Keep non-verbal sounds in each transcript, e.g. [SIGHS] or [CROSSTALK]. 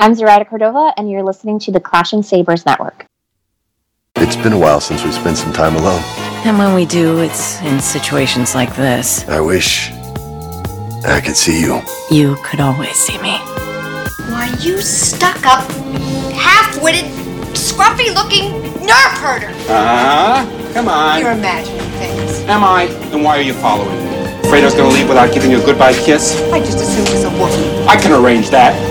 I'm Zoraida Cordova, and you're listening to the Clashing Sabers Network. It's been a while since we spent some time alone. And when we do, it's in situations like this. I wish I could see you. You could always see me. Why, you stuck up, half witted, scruffy looking nerf herder. Uh huh. Come on. You're imagining things. Am I? Then why are you following me? Afraid I was gonna leave without giving you a goodbye kiss? I just assumed it was a woman. I can arrange that.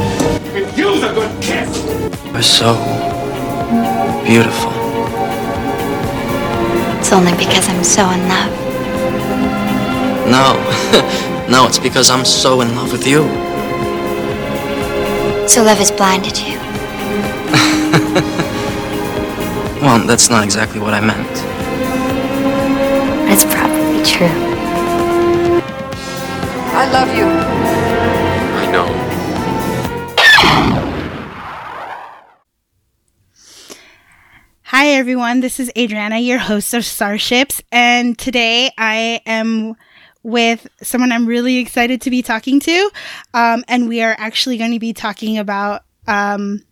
You're so beautiful. It's only because I'm so in love. No, [LAUGHS] no, it's because I'm so in love with you. So love has blinded you. [LAUGHS] Well, that's not exactly what I meant. But it's probably true. I love you. I know. Everyone. This is Adriana, your host of Starships. And today I am with someone I'm really excited to be talking to. Um, and we are actually going to be talking about um,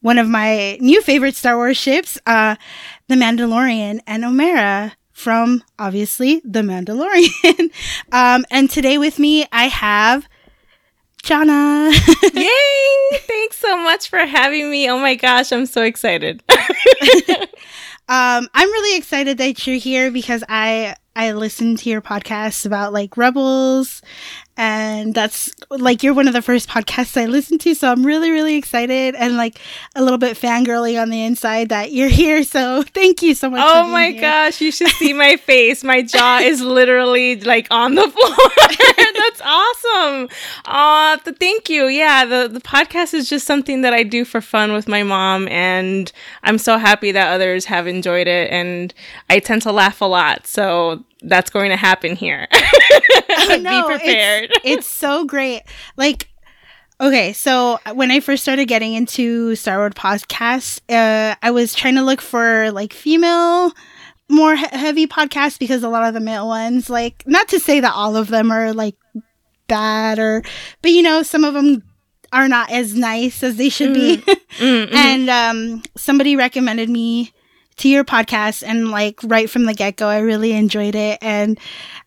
one of my new favorite Star Wars ships, uh, The Mandalorian and Omera from obviously The Mandalorian. [LAUGHS] um, and today with me, I have Jana. [LAUGHS] Yay! Thanks so much for having me. Oh my gosh, I'm so excited. [LAUGHS] um, I'm really excited that you're here because I I listened to your podcast about like rebels, and that's like you're one of the first podcasts I listened to. So I'm really really excited and like a little bit fangirling on the inside that you're here. So [LAUGHS] thank you so much. for oh my here. gosh, you should see [LAUGHS] my face. My jaw is literally like on the [LAUGHS] floor. That's awesome. Aw, th- thank you. Yeah, the, the podcast is just something that I do for fun with my mom, and I'm so happy that others have enjoyed it. And I tend to laugh a lot, so that's going to happen here. I oh, Be prepared. It's, it's so great. Like, okay, so when I first started getting into Star Wars podcasts, uh, I was trying to look for like female, more he- heavy podcasts because a lot of the male ones, like, not to say that all of them are like bad or, but you know, some of them are not as nice as they should be. Mm, [LAUGHS] mhm. and um, somebody recommended me to your podcast and like right from the get-go i really enjoyed it and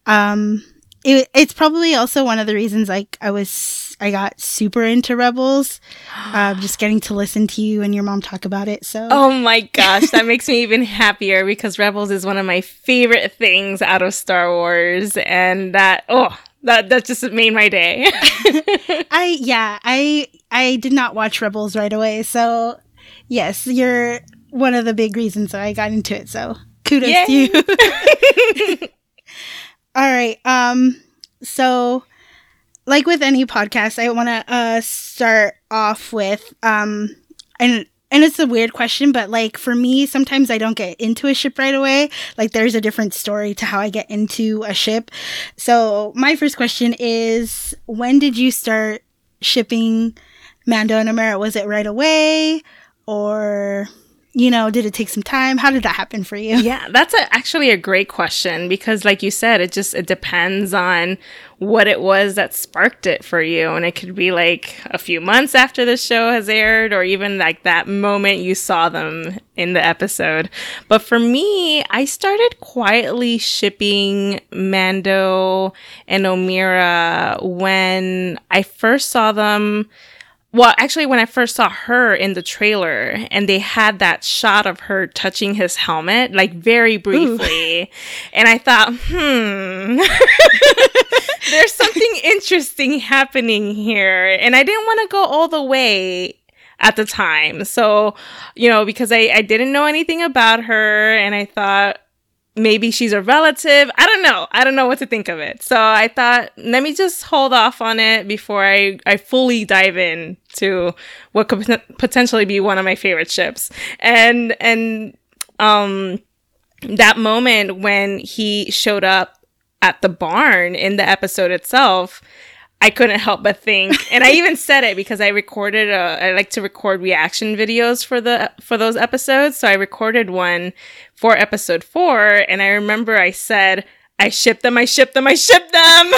um it, it's probably also one of the reasons like i was i got super into rebels [GASPS] uh, just getting to listen to you and your mom talk about it so. Oh my gosh, that makes me even happier because Rebels is one of my favorite things out of Star Wars, and that oh that that just made my day. [LAUGHS] i yeah i i did not watch rebels right away so yes you're one of the big reasons that i got into it so kudos to you [LAUGHS] All right. Um so like with any podcast, I want to uh start off with um and and it's a weird question, but like for me, sometimes I don't get into a ship right away. Like there's a different story to how I get into a ship. So my first question is when did you start shipping Mando and Omera? Was it right away or you know, did it take some time? How did that happen for you? yeah, that's a, actually a great question because, like you said, it just it depends on what it was that sparked it for you, and it could be like a few months after the show has aired, or even like that moment you saw them in the episode. But for me, I started quietly shipping Mando and Omera when I first saw them well, actually, when I first saw her in the trailer and they had that shot of her touching his helmet, like very briefly, and I thought, hmm, [LAUGHS] there's something [LAUGHS] interesting happening here. And I didn't want to go all the way at the time. So, you know, because I, I didn't know anything about her and I thought, maybe she's a relative. I don't know. I don't know what to think of it. So I thought, let me just hold off on it before I, I fully dive in to what could pot- potentially be one of my favorite ships. And, and, um, that moment when he showed up at the barn in the episode itself, I couldn't help but think, and I even said it because I recorded. A, I like to record reaction videos for the for those episodes, so I recorded one for episode four, and I remember I said, "I ship them, I ship them, I ship them," [LAUGHS]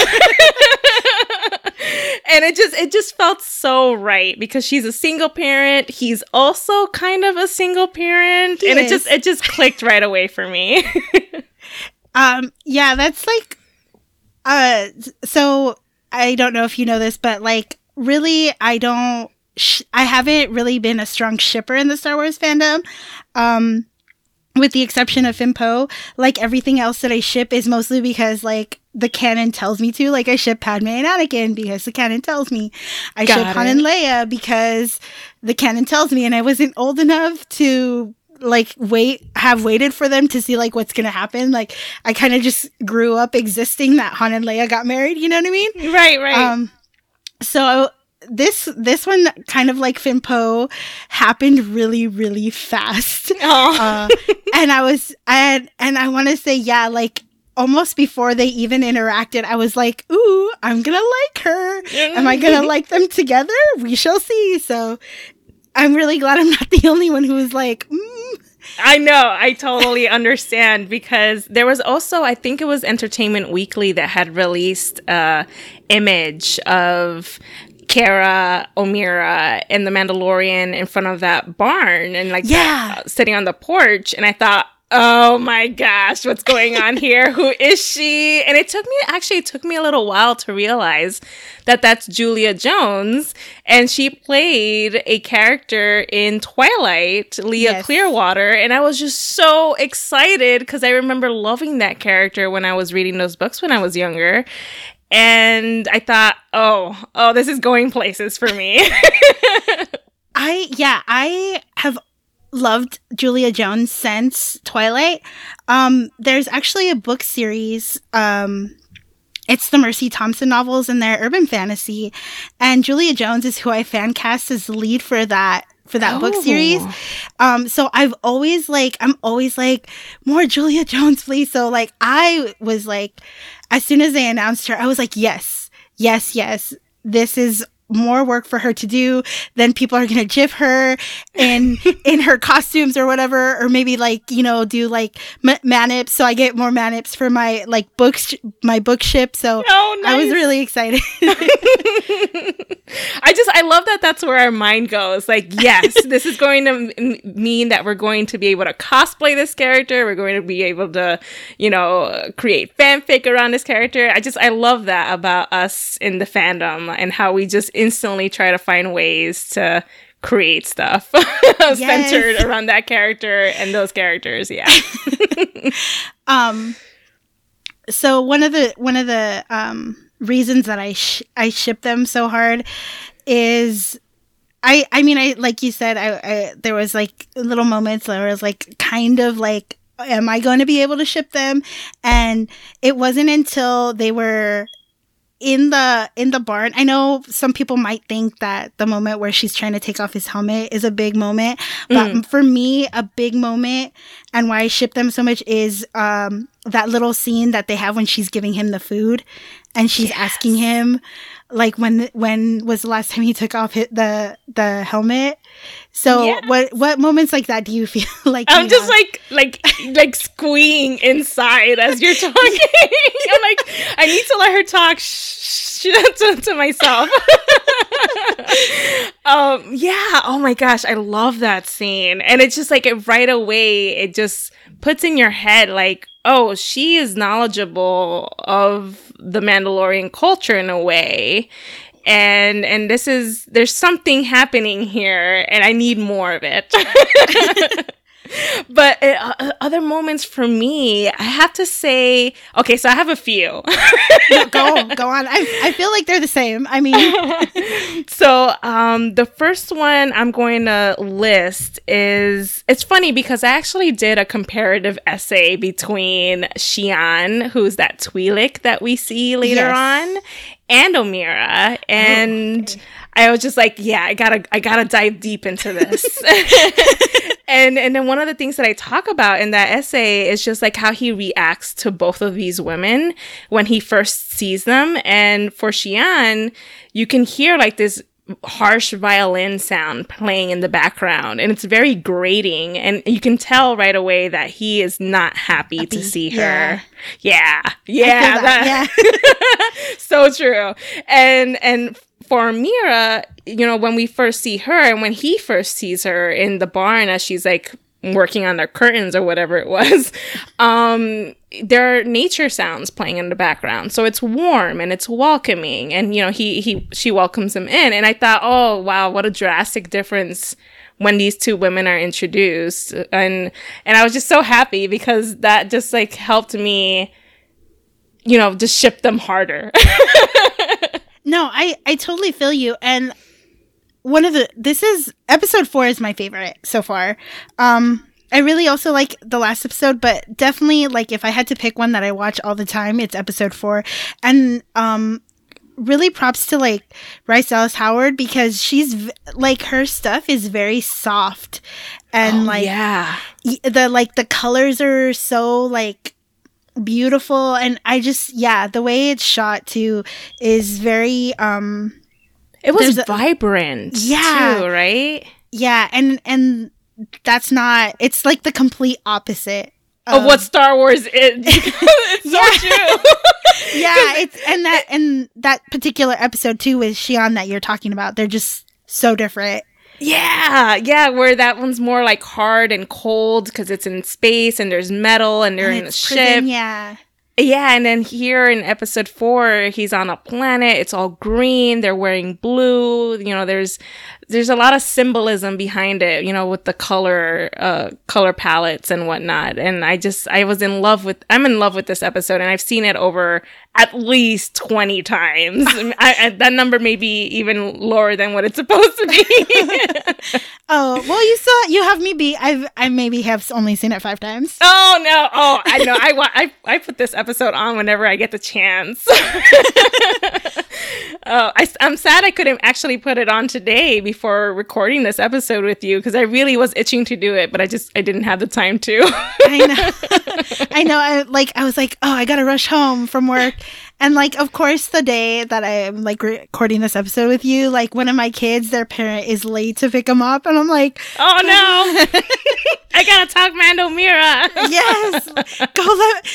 and it just it just felt so right because she's a single parent. He's also kind of a single parent, He and it just it just clicked right away for me. [LAUGHS] Um, yeah, that's like, uh, so I don't know if you know this, but like, really, I don't, sh- I haven't really been a strong shipper in the Star Wars fandom. Um, with the exception of Finpo, like everything else that I ship is mostly because like the canon tells me to. Like I ship Padme and Anakin because the canon tells me. I Got ship Han and Leia because the canon tells me, and I wasn't old enough to like wait have waited for them to see like what's gonna happen. Like I kind of just grew up existing that Han and Leia got married. You know what I mean? right, right. Um, so this this one kind of like Finpo happened really really fast. [LAUGHS] Uh, and I was and and I want to say yeah, like almost before they even interacted, I was like, "Ooh, I'm gonna like her. [LAUGHS] Am I gonna like them together? We shall see." So I'm really glad I'm not the only one who was like, mm. I know, I totally understand because there was also, I think it was Entertainment Weekly that had released a image of Cara Omera and the Mandalorian in front of that barn and like Yeah. uh, sitting on the porch, and I thought. Oh my gosh, what's going on here? Who is she? And it took me actually it took me a little while to realize that that's Julia Jones and she played a character in Twilight, Leah Yes. Clearwater, and I was just so excited because I remember loving that character when I was reading those books when I was younger. And I thought, oh, oh, this is going places for me. [LAUGHS] I yeah, I have loved Julia Jones since Twilight. Um there's actually a book series um it's the Mercy Thompson novels and they're urban fantasy and Julia Jones is who I fan cast as the lead for that for that book Oh. series. Um so I've always like I'm always like more Julia [LAUGHS] Jones please. So like I was like as soon as they announced her I was like yes. Yes, yes. This is more work for her to do. Then people are gonna gif her in [LAUGHS] in her costumes or whatever, or maybe like you know do like ma- manips. So I get more manips for my like books, my book ship. So Oh, I was really excited. [LAUGHS] [LAUGHS] I just I love that that's where our mind goes. Like, yes, this is going to m- mean that we're going to be able to cosplay this character. We're going to be able to, you know, create fanfic around this character. I just I love that about us in the fandom and how we just instantly try to find ways to create stuff [LAUGHS] centered around that character and those characters. Yeah. [LAUGHS] um so one of the one of the um reasons that i sh- i ship them so hard is i i mean i like you said I, I there was like little moments where i was like kind of like am i going to be able to ship them and it wasn't until they were in the in the barn i know some people might think that the moment where she's trying to take off his helmet is a big moment but for me a big moment and why i ship them so much is um that little scene that they have when she's giving him the food and she's asking him like when when was the last time he took off hit the the helmet so Yes. what what moments like that do you feel [LAUGHS] like I'm just have? like like like squeeing inside as you're [LAUGHS] talking. [LAUGHS] I'm like, I need to let her talk sh- to, to myself. um, yeah. Oh my gosh, I love that scene, and it's just like it right away. It just puts in your head like, oh, she is knowledgeable of the Mandalorian culture in a way. And and this is there's something happening here and i need more of it [LAUGHS] [LAUGHS] but uh, uh, other moments for me i have to say okay so i have a few. No, go [LAUGHS] go on. I, I feel like they're the same. I mean [LAUGHS] so um the first one i'm going to list is it's funny because i actually did a comparative essay between Xi'an, who's that Twi'lek that we see later Yes. on and Omera and I was just like yeah I gotta I gotta dive deep into this and and then one of the things that I talk about in that essay is just like how he reacts to both of these women when he first sees them and for Xi'an you can hear like this harsh violin sound playing in the background and it's very grating and you can tell right away that he is not happy, Happy, to see her. Yeah. Yeah. that, that- [LAUGHS] so true. And and for Mira, you know, when we first see her and when he first sees her in the barn as she's like working on the curtains or whatever it was, [LAUGHS] um, there are nature sounds playing in the background. So it's warm and it's welcoming. And, you know, he, he, she welcomes him in. And I thought, oh, wow, what a drastic difference when these two women are introduced. And, and I was just so happy because that just like helped me, you know, just ship them harder. [LAUGHS] No, I I totally feel you and one of the this is episode 4 is my favorite so far. Um I really also like the last episode, but definitely like if I had to pick one that I watch all the time, it's episode 4. And um really props to like Bryce Dallas Howard because she's v- like her stuff is very soft and like Oh, yeah. y- the like the colors are so like beautiful and I just yeah, the way it's shot too is very um It was a- vibrant. Yeah. Too, right? yeah, and and that's not it's like the complete opposite Of what Star Wars is. [LAUGHS] it's so [LAUGHS] true. [LAUGHS] yeah, it's and that and that particular episode too with Xi'an that you're talking about, they're just so different. Yeah, yeah, where that one's more like hard and cold because it's in space and there's metal and they're And in a it's ship. yeah. Yeah, and then here in episode four, he's on a planet. It's all green. They're wearing blue. You know, there's there's a lot of symbolism behind it. You know, with the color uh color palettes and whatnot. And I just I was in love with I'm in love with this episode, and I've seen it over at least twenty times. [LAUGHS] I, I, that number may be even lower than what it's supposed to be. [LAUGHS] Oh, well you saw you have me beat. I've I maybe have only seen it five times. Oh no! Oh, I know. I wa- I I put this episode on whenever I get the chance. [LAUGHS] oh, I, am sad I couldn't actually put it on today before recording this episode with you because I really was itching to do it, but I just I didn't have the time to. I know. I know. I like. I was like, oh, I gotta rush home from work, and like, of course, the day that I'm like recording this episode with you, like one of my kids, their parent is late to pick them up, and I'm like, oh no! [LAUGHS] I gotta talk Mando Mira. yes, go let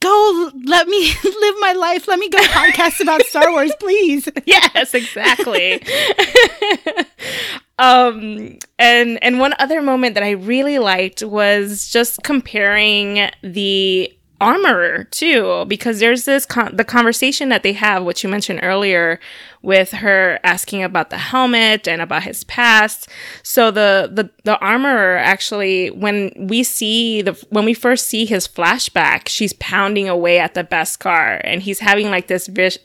go let me [LAUGHS] live my life. Let me go podcast about Star Wars, please. [LAUGHS] yes, exactly. um and and one other moment that I really liked was just comparing the armorer too because there's this con- the conversation that they have which you mentioned earlier with her asking about the helmet and about his past. So the the the armorer actually when we see the when we first see his flashback she's pounding away at the Beskar and he's having like this vish-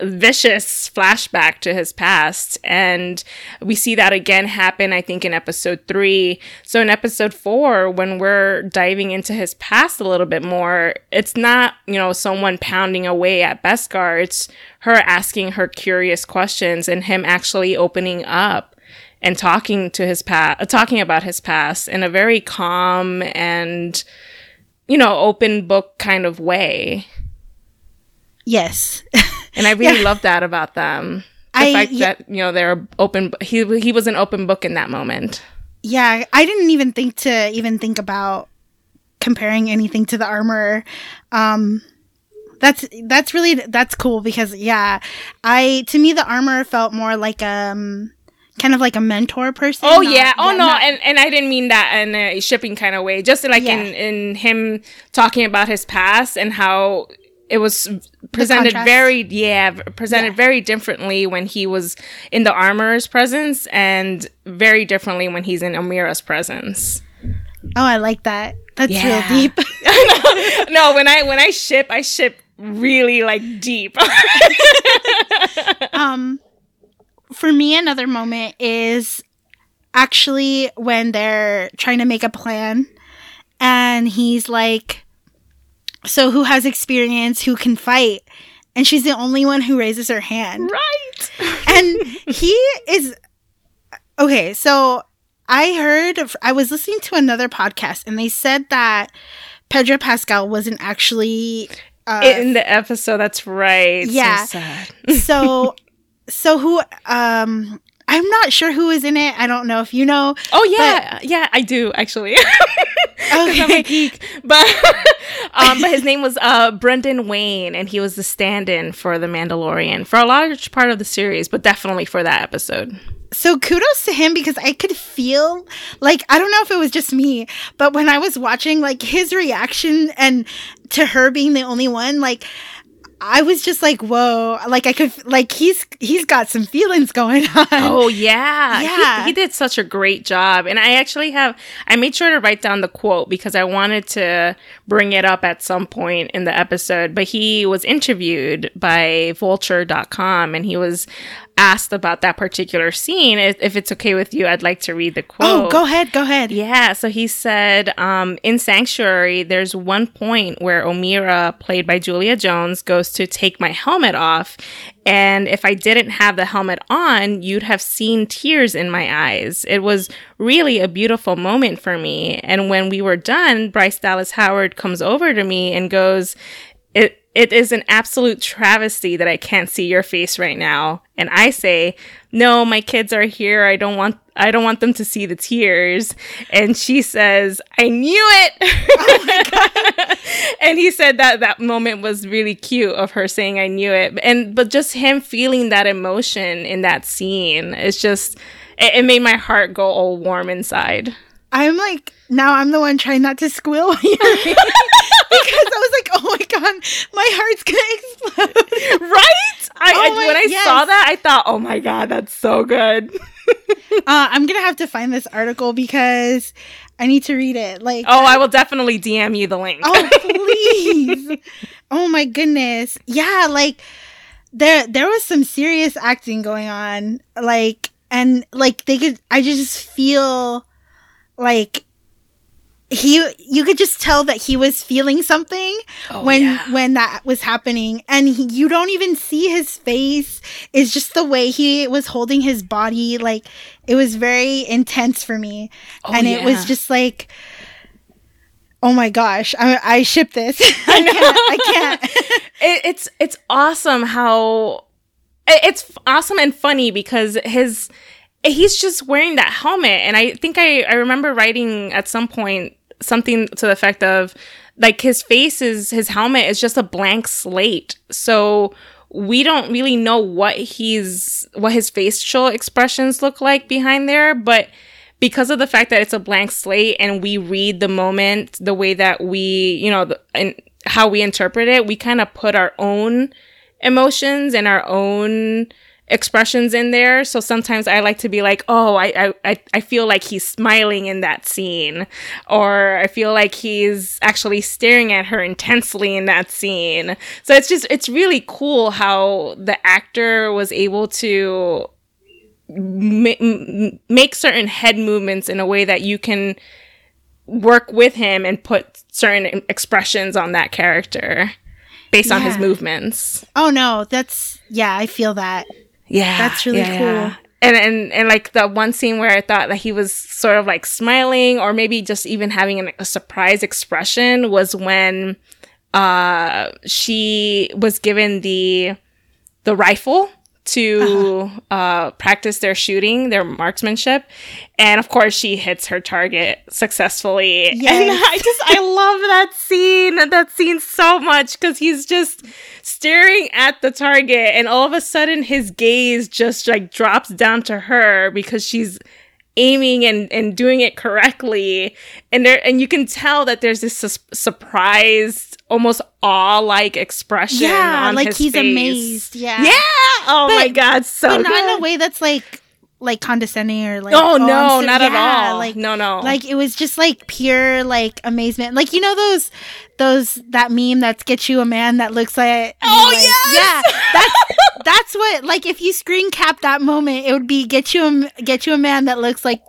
vicious flashback to his past and we see that again happen i think in episode three. So in episode four when we're diving into his past a little bit more it's not you know someone pounding away at beskar. It's her asking her curious questions and him actually opening up and talking to his past talking about his past in a very calm and you know open book kind of way. Yes. [LAUGHS] and I really Yeah. love that about them. The I- fact yeah. that you know they're open. He he was an open book in that moment. Yeah, I didn't even think to even think about comparing anything to the armor. Um that's that's really that's cool because yeah, I to me the armor felt more like um kind of like a mentor person. Oh yeah. Oh no. not- and and I didn't mean that in a shipping kind of way. Just like Yeah. in in him talking about his past and how it was presented very yeah presented Yeah. very differently when he was in the armorer's presence and very differently when he's in Omera's presence. oh, I like that. That's Yeah. real deep. [LAUGHS] no, when I when I ship, I ship really like deep. [LAUGHS] um for me another moment is actually when they're trying to make a plan and he's like so who has experience who can fight and she's the only one who raises her hand right. and [LAUGHS] he is okay so i heard i was listening to another podcast and they said that pedro pascal wasn't actually uh, in the episode, that's right. So Yeah. sad. so [LAUGHS] so who um I'm not sure who is in it. I don't know if you know. Oh yeah, yeah, I do actually. [LAUGHS] 'Cause I'm a Okay. geek. But [LAUGHS] um, but his name was uh Brendan Wayne, and he was the stand-in for the Mandalorian for a large part of the series, but definitely for that episode. So kudos to him because I could feel like I don't know if it was just me, but when I was watching like his reaction and to her being the only one, like I was just like, whoa, like I could like he's he's got some feelings going on. Oh yeah, He- Yeah. He, did such a great job, and I actually have I made sure to write down the quote because I wanted to bring it up at some point in the episode. But he was interviewed by Vulture.com, and he was asked about that particular scene. If, it's okay with you, I'd like to read the quote. Oh, go ahead, go ahead. Yeah, so he said um, in Sanctuary, there's one point where Omera, played by Julia Jones, goes to take my helmet off. And if I didn't have the helmet on, you'd have seen tears in my eyes. It was really a beautiful moment for me. And when we were done, Bryce Dallas Howard comes over to me and goes, it, is an absolute travesty that I can't see your face right now. And I say, no, my kids are here. I don't want, I don't want them to see the tears. And she says, I knew it. [LAUGHS] Oh and he said that that moment was really cute of her saying, I knew it. And, but just him feeling that emotion in that scene, it's just, it, it made my heart go all warm inside. I'm like now I'm the one trying not to squeal [LAUGHS] because I was like, oh my god, my heart's gonna [LAUGHS] explode. right? I, Oh my- when I yes. saw that, I thought, oh my god, that's so good. [LAUGHS] Uh, I'm gonna have to find this article because I need to read it. Like, Oh, I will definitely DM you the link. oh please, [LAUGHS] oh my goodness, yeah, like there there was some serious acting going on, like and like they could, I just feel like he you could just tell that he was feeling something oh, when when that was happening. And he, you don't even see his face. It's just the way he was holding his body. Like it was very intense for me. Oh, and it was just like oh my gosh i, I ship this. [LAUGHS] I can't i can't. [LAUGHS] It, it's it's awesome how it- it's awesome and funny because his he's just wearing that helmet. And i think i i remember writing at some point something to the effect of like his face is his helmet is just a blank slate. So we don't really know what he's what his facial expressions look like behind there. But because of the fact that it's a blank slate and we read the moment the way that we you know the, and how we interpret it we kind of put our own emotions and our own expressions in there. So sometimes i like to be like oh I, I i feel like he's smiling in that scene. Or i feel like he's actually staring at her intensely in that scene. So it's just it's really cool how the actor was able to m- make certain head movements in a way that you can work with him and put certain expressions on that character based on his movements. oh no that's yeah i feel that Yeah, That's really cool. And and and like the one scene where I thought that he was sort of like smiling or maybe just even having an, a surprise expression was when uh she was given the the rifle to uh practice their shooting, their marksmanship. And of course she hits her target successfully. And I just I love that scene, that scene so much cuz he's just staring at the target and all of a sudden his gaze just like drops down to her because she's aiming and, and doing it correctly and there and you can tell that there's this sus- surprised almost awe-like expression yeah on like his he's face. amazed yeah. Yeah! Oh But- my god so but not in a way that's like like condescending or like oh, oh I'm no so- not at all. like no no. like it was just like pure like amazement. Like you know those those that meme that's get you a man that looks like Oh, like- yes! yeah that's [LAUGHS] that's what like if you screen cap that moment it would be get you a get you a man that looks like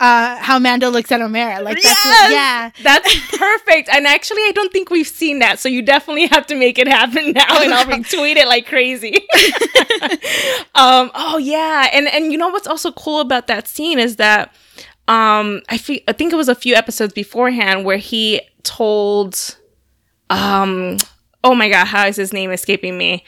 uh how Mando looks at Omera like that's what, yeah That's perfect. And actually, I don't think we've seen that. So you definitely have to make it happen [LAUGHS] now, and I'll retweet it like crazy. [LAUGHS] um, oh yeah, and and you know what's also cool about that scene is that um, I fe- I think it was a few episodes beforehand where he told, um, oh my god, how is his name escaping me?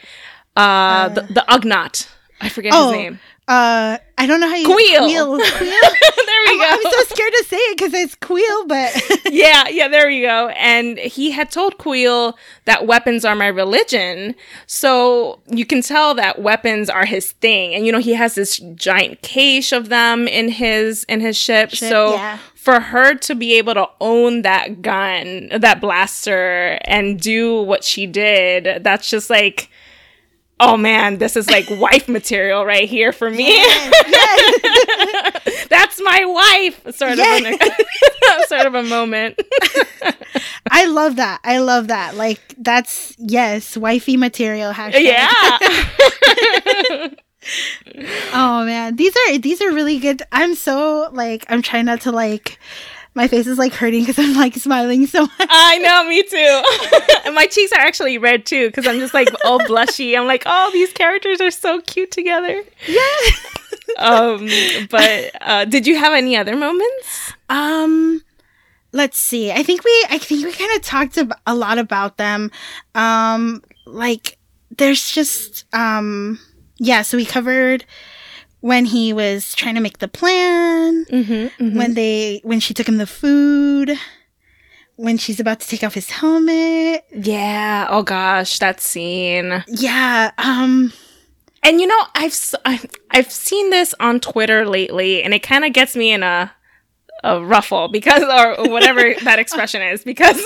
Uh, the the Ugnaught. I forget Oh, his name. uh I don't know how you Kuiil. Kuiil. [LAUGHS] Kuiil? there we I'm, go. I'm so scared to say it because it's Kuiil, but [LAUGHS] yeah, yeah, there we go. And he had told Kuiil that weapons are my religion. So you can tell that weapons are his thing. And you know, he has this giant cache of them in his in his ship. Ship, so yeah. For her to be able to own that gun, that blaster, and do what she did, that's just like Oh man, this is like [LAUGHS] wife material right here for me. [LAUGHS] That's my wife, sort of, a, [LAUGHS] sort of a moment. I love that. I love that. Like that's yes, wifey material. Hashtag. Yeah. Oh man, these are these are really good. I'm so like I'm trying not to like. My face is like hurting because I'm like smiling so much. I know, me too. and [LAUGHS] my cheeks are actually red too because I'm just like all blushy. I'm like, oh, these characters are so cute together. Yeah. [LAUGHS] um, but uh, did you have any other moments? Um, let's see. I think we I think we kind of talked ab- a lot about them. Um, like there's just um, yeah. So we covered when he was trying to make the plan. Mm-hmm, When they when she took him the food. When she's about to take off his helmet. Yeah. Oh gosh, that scene. Yeah. Um. And you know, I've, I've seen this on Twitter lately, and it kind of gets me in a a ruffle because or whatever [LAUGHS] that expression is because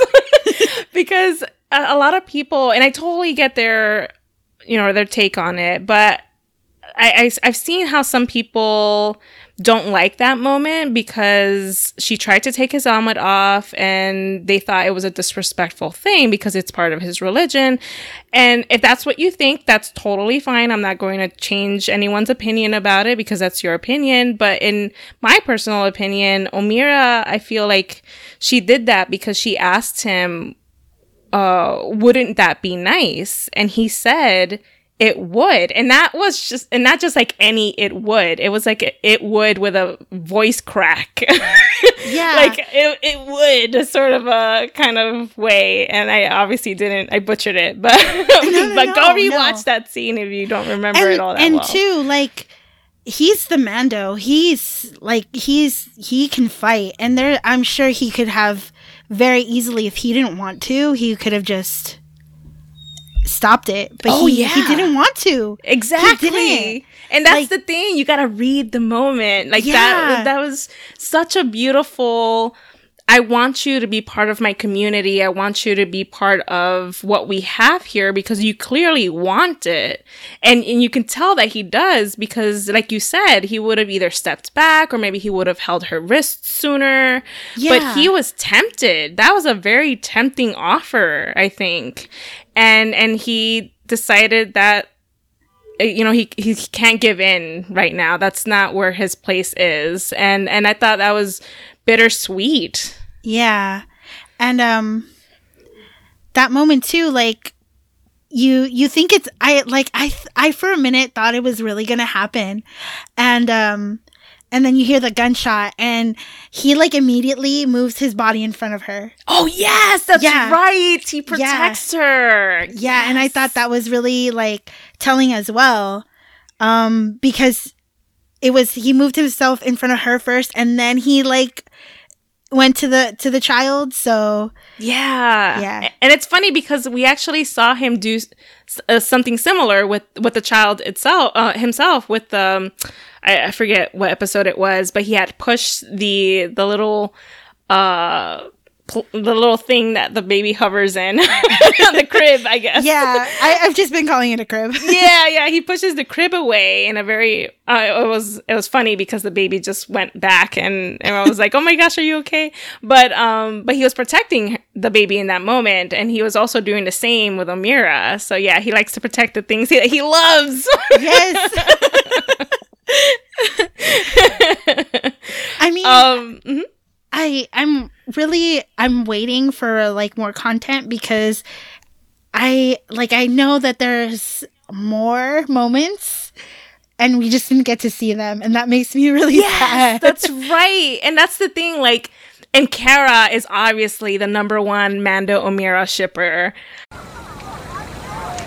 [LAUGHS] because a, a lot of people and I totally get their you know their take on it, but I, I have seen how some people don't like that moment because she tried to take his helmet off and they thought it was a disrespectful thing because it's part of his religion. And if that's what you think, that's totally fine. I'm not going to change anyone's opinion about it because that's your opinion. But in my personal opinion, Omera, I feel like she did that because she asked him, uh, wouldn't that be nice? And he said, it would. And that was just, and not just like any it would. It was like it, it would with a voice crack. [LAUGHS] Yeah. like it, it would sort of a kind of way. And I obviously didn't, I butchered it, [LAUGHS] but, no, but go no, rewatch no. that scene if you don't remember and, it all that and well. two, like he's the Mando. He's like he's he can fight, and there I'm sure he could have very easily if he didn't want to, he could have just stopped it. But Oh, he yeah. he didn't want to. Exactly. And that's Like- the thing. You got to read the moment. Like Yeah. that that was such a beautiful I want you to be part of my community. I want you to be part of what we have here because you clearly want it. And and you can tell that he does because like you said, he would have either stepped back or maybe he would have held her wrist sooner. Yeah. But he was tempted. That was a very tempting offer, I think. And and he decided that uh, you know he he can't give in right now that's not where his place is and and i thought that was bittersweet Yeah. And um that moment too like you you think it's I like I I for a minute thought it was really going to happen. And um and then you hear the gunshot and he like immediately moves his body in front of her. oh yes that's Yeah. right he protects her Yeah, and I thought that was really like telling as well. Um because it was he moved himself in front of her first and then he like went to the to the child, so yeah Yeah. and it's funny because we actually saw him do s- uh, something similar with with the child itself uh, himself with um I, I forget what episode it was but he had pushed the the little uh pl- the little thing that the baby hovers in [LAUGHS] the crib i guess yeah, I, I've just been calling it a crib. [LAUGHS] yeah, yeah. He pushes the crib away in a very. Uh, it was it was funny because the baby just went back, and, and I was like, "Oh my gosh, are you okay?" But um, but he was protecting the baby in that moment, and he was also doing the same with Omera. So yeah, he likes to protect the things he, he loves. yes. [LAUGHS] I mean, um, mhm. I I'm really I'm waiting for like more content because I like I know that there's more moments and we just didn't get to see them and that makes me [LAUGHS] really sad. That's right. And that's the thing, like, and Cara is obviously the number one Mando Omera shipper.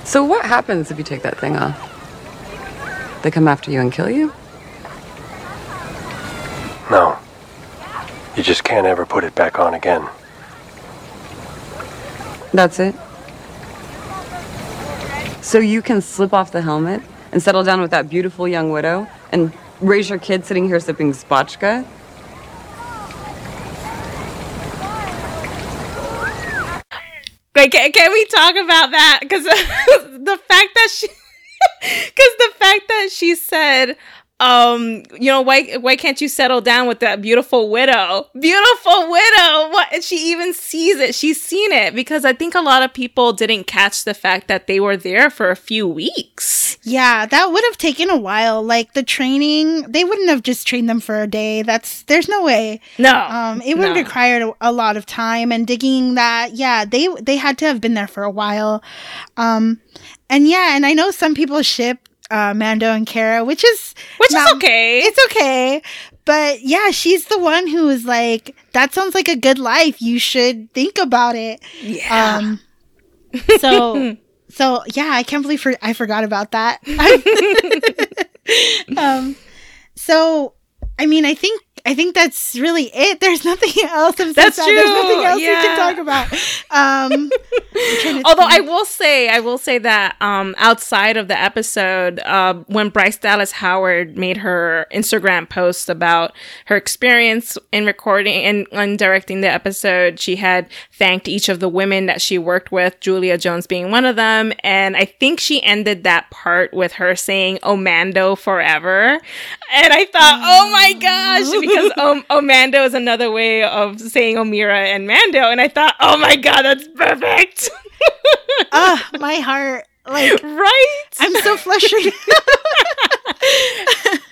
So what happens if you take that thing off? They come after you and kill you? No. You just can't ever put it back on again. That's it? So you can slip off the helmet and settle down with that beautiful young widow and raise your kid sitting here sipping spotchka? Like, can, can we talk about that? Because [LAUGHS] the fact that she, [LAUGHS] because the fact that she said, um, you know, why why can't you settle down with that beautiful widow? Beautiful widow. What? And she even sees it. She's seen it because I think a lot of people didn't catch the fact that they were there for a few weeks. Yeah, that would have taken a while. Like the training, they wouldn't have just trained them for a day. That's there's no way. No, um, it would have no. required a, a lot of time and digging. That yeah, they they had to have been there for a while. Um, and yeah, and I know some people ship uh, Mando and Cara, which is which is okay. It's okay. But yeah, she's the one who is like, that sounds like a good life. You should think about it. Yeah. Um, so, [LAUGHS] so yeah, I can't believe for- I forgot about that. [LAUGHS] [LAUGHS] um, so, I mean, I think I think that's really it. There's nothing [LAUGHS] else. I'm That's sad. There's nothing else we can talk about. Um, I'm trying to Although I will say, I will say that um, outside of the episode, uh, when Bryce Dallas Howard made her Instagram post about her experience in recording and, and directing the episode, she had thanked each of the women that she worked with, Julia Jones being one of them, and I think she ended that part with her saying "Omando forever," and I thought, oh my gosh, because um, Omando is another way of saying Omera and Mando, and I thought, oh my god, that's perfect. [LAUGHS] Ah, my heart. Like, right? I'm so frustrated. [LAUGHS]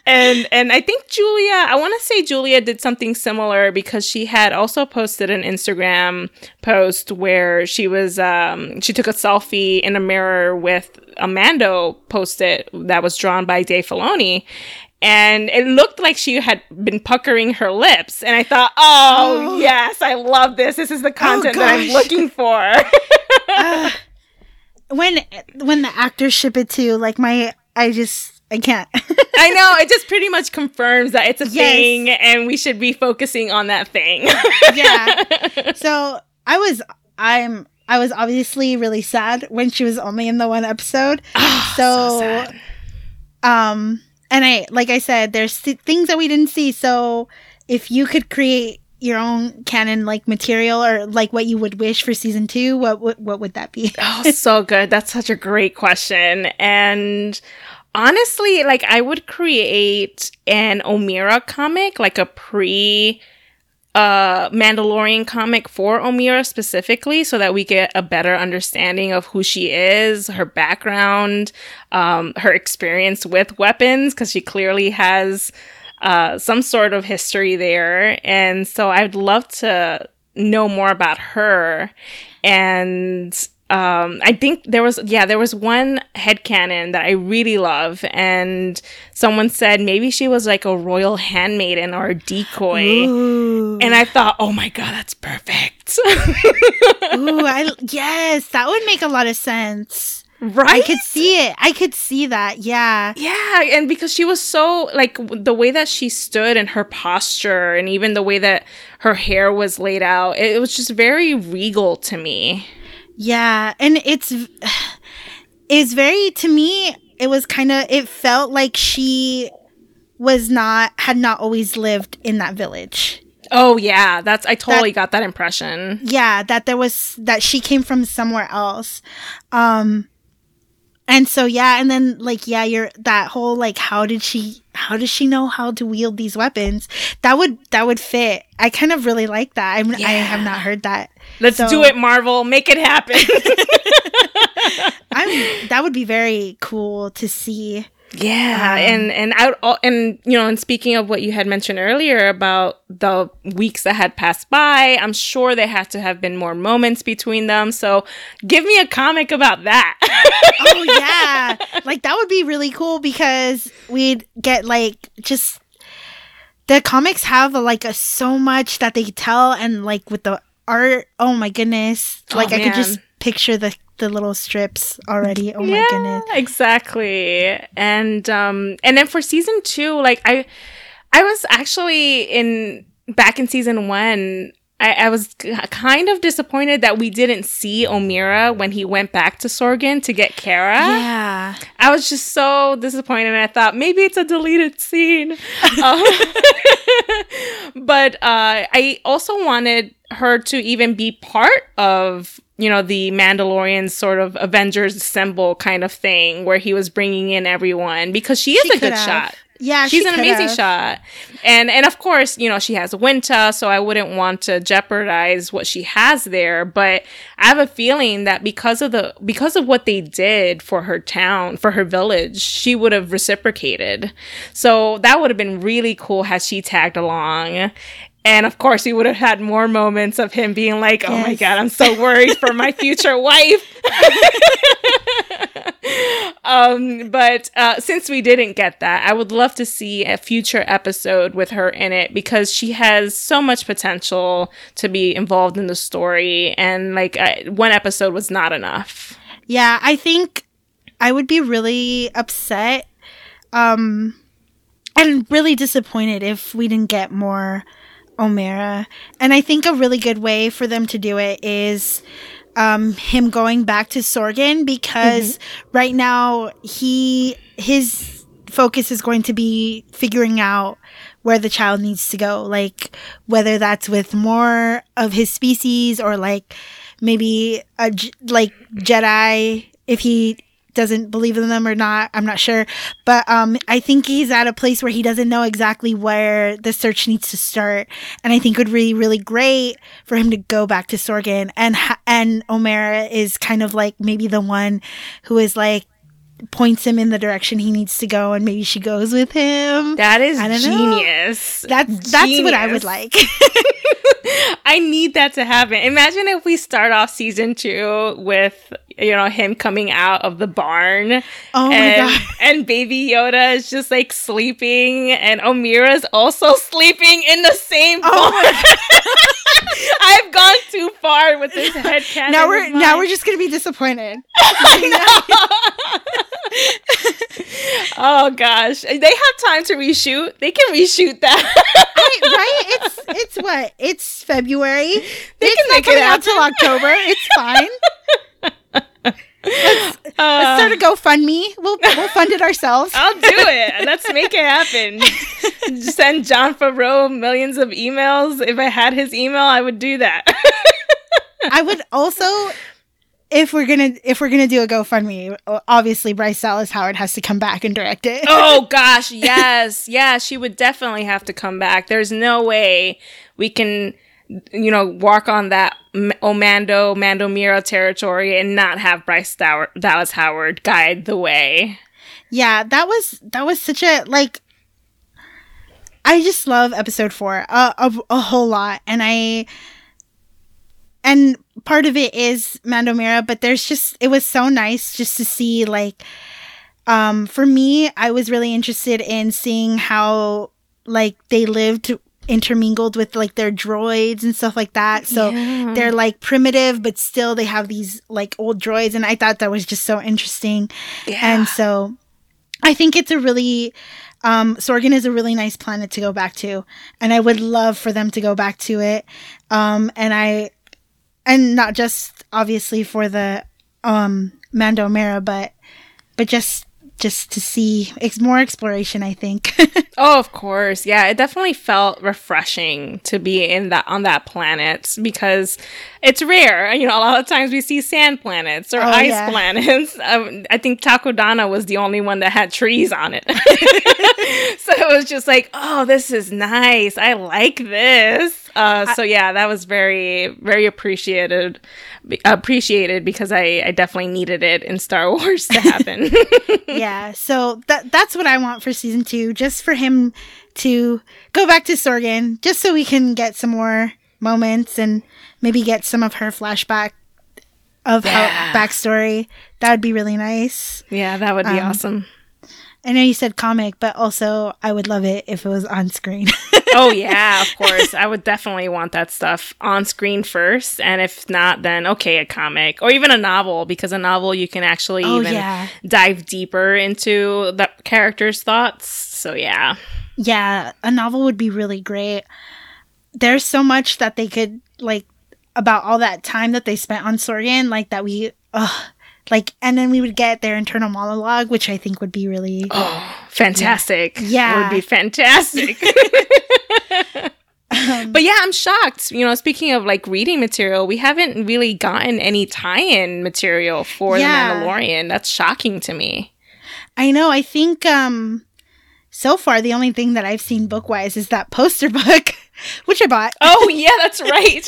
and and I think Julia, I want to say Julia did something similar because she had also posted an Instagram post where she was um she took a selfie in a mirror with a Mando post-it that was drawn by Dave Filoni. And it looked like she had been puckering her lips. And I thought, oh, Oh. yes, I love this. This is the content that I'm looking for. Ah. [LAUGHS] [LAUGHS] when when the actors ship it too, like my, I just I can't. I know. It [LAUGHS] just pretty much confirms that it's a Yes. thing and we should be focusing on that thing. yeah. So I was I'm I was obviously really sad when she was only in the one episode. so, um and I like I said there's th- things that we didn't see. So if you could create your own canon like material or like what you would wish for season 2, what what, what would that be? [LAUGHS] Oh, so good. That's such a great question. And honestly, like I would create an Omera comic, like a pre uh Mandalorian comic for Omera specifically so that we get a better understanding of who she is, her background, um her experience with weapons cuz she clearly has uh some sort of history there. And so I'd love to know more about her and um I think there was yeah, there was one headcanon that I really love and someone said maybe she was like a royal handmaiden or a decoy. And I thought, "Oh my god, that's perfect." [LAUGHS] Ooh, I yes, that would make a lot of sense. Right? I could see it. I could see that. Yeah. Yeah, and because she was so like the way that she stood and her posture and even the way that her hair was laid out, it, it was just very regal to me. Yeah, and it's [SIGHS] it's very to me it was kind of it felt like she was not had not always lived in that village. Oh yeah, that's I totally got that impression. Yeah, that there was that she came from somewhere else. Um and so yeah, and then like yeah, you're that whole like how did she how does she know how to wield these weapons? That would that would fit. I kind of really like that. I'm, I have not heard that. Let's So- do it, Marvel. Make it happen. [LAUGHS] I'm that would be very cool to see. Yeah, Um, and and out and you know, and speaking of what you had mentioned earlier about the weeks that had passed by, I'm sure there had to have been more moments between them. So, give me a comic about that. oh [LAUGHS] yeah like that would be really cool because we'd get like just the comics have like a, so much that they tell and like with the art oh my goodness Oh, like i could just picture the the little strips already. Oh my goodness. exactly and um and then for season two like i i was actually in back in season one I, I was kind of disappointed that we didn't see Omera when he went back to Sorgan to get Cara. Yeah. I was just so disappointed. I thought maybe it's a deleted scene. [LAUGHS] Um, [LAUGHS] but uh, I also wanted her to even be part of you know the Mandalorian sort of Avengers assemble kind of thing where he was bringing in everyone because she is She a good have. shot. Yeah, she's she an amazing have. shot, and and of course you know she has Winta, so I wouldn't want to jeopardize what she has there. But I have a feeling that because of the because of what they did for her town, for her village, she would have reciprocated. So that would have been really cool had she tagged along. And of course, we would have had more moments of him being like, "Oh my god, I'm so worried for my future [LAUGHS] wife." um, but uh, since we didn't get that, I would love to see a future episode with her in it because she has so much potential to be involved in the story, and like I, one episode was not enough. Yeah, I think I would be really upset um and really disappointed if we didn't get more Omera. And I think a really good way for them to do it is um him going back to Sorgan because right now he his focus is going to be figuring out where the child needs to go like whether that's with more of his species or like maybe a like Jedi if he doesn't believe in them or not i'm not sure but um i think he's at a place where he doesn't know exactly where the search needs to start and i think it would be really great for him to go back to sorgan and and omera is kind of like maybe the one who is like points him in the direction he needs to go and maybe she goes with him That is know. genius. that's that's what i would like [LAUGHS] I need that to happen. Imagine if we start off season two with you know him coming out of the barn. Oh my and, God. [LAUGHS] And Baby Yoda is just like sleeping, and Omera's also [LAUGHS] sleeping in the same oh barn. Oh [LAUGHS] I've gone too far with this head now we're now we're just gonna be disappointed oh gosh, they have time to reshoot. They can reshoot that. right, right? It's it's what? It's February. They it's can not make it out till October. It's fine. Let's, Uh, let's start a GoFundMe. We'll we'll fund it ourselves. I'll do it. Let's make it happen. [LAUGHS] Send Jon Favreau millions of emails. If I had his email, I would do that. [LAUGHS] I would also if we're gonna if we're gonna do a GoFundMe, obviously Bryce Dallas Howard has to come back and direct it. oh [LAUGHS] gosh, yes, yeah, she would definitely have to come back. There's no way we can, you know, walk on that Omando Mando Mira territory and not have Bryce Dow- Dallas Howard guide the way. Yeah, that was that was such a like. I just love episode four uh, a a whole lot, and I and part of it is Mando Mira, but there's just it was so nice just to see like um for me I was really interested in seeing how like they lived intermingled with like their droids and stuff like that. So Yeah. they're like primitive but still they have these like old droids and I thought that was just so interesting. Yeah. And so I think it's a really um Sorgan is a really nice planet to go back to and I would love for them to go back to it. Um and I and not just obviously for the um Mando Mera but but just just to see it's more exploration I think. [LAUGHS] Oh, of course. Yeah, it definitely felt refreshing to be in that on that planet because it's rare. You know, a lot of times we see sand planets or Oh, ice yeah. planets. [LAUGHS] Um, I think Takodana was the only one that had trees on it. [LAUGHS] so it was just like, oh, this is nice. I like this. Uh, so yeah, that was very, very appreciated. Appreciated because I, I definitely needed it in Star [LAUGHS] Wars to happen. [LAUGHS] yeah, so that that's what I want for season 2 just for him to go back to Sorgan just so we can get some more moments and maybe get some of her flashback of Yeah. how backstory. That would be really nice. yeah, that would be Um, awesome. I know you said comic, but also I would love it if it was on screen. [LAUGHS] oh yeah, of course. I would definitely want that stuff on screen first, and if not, then okay, a comic or even a novel because a novel you can actually Oh, even yeah. dive deeper into the character's thoughts. So yeah. yeah, a novel would be really great. There's so much that they could like about all that time that they spent on Sorgan, like that we, ugh, like, and then we would get their internal monologue, which I think would be really [GASPS] oh, Fantastic. Yeah. It would be fantastic. [LAUGHS] [LAUGHS] but yeah, I'm shocked. You know, speaking of like reading material, we haven't really gotten any tie-in material for Yeah. The Mandalorian. That's shocking to me. I know. I think um so far the only thing that I've seen book wise is that poster book, [LAUGHS] which I bought. Oh yeah, that's right.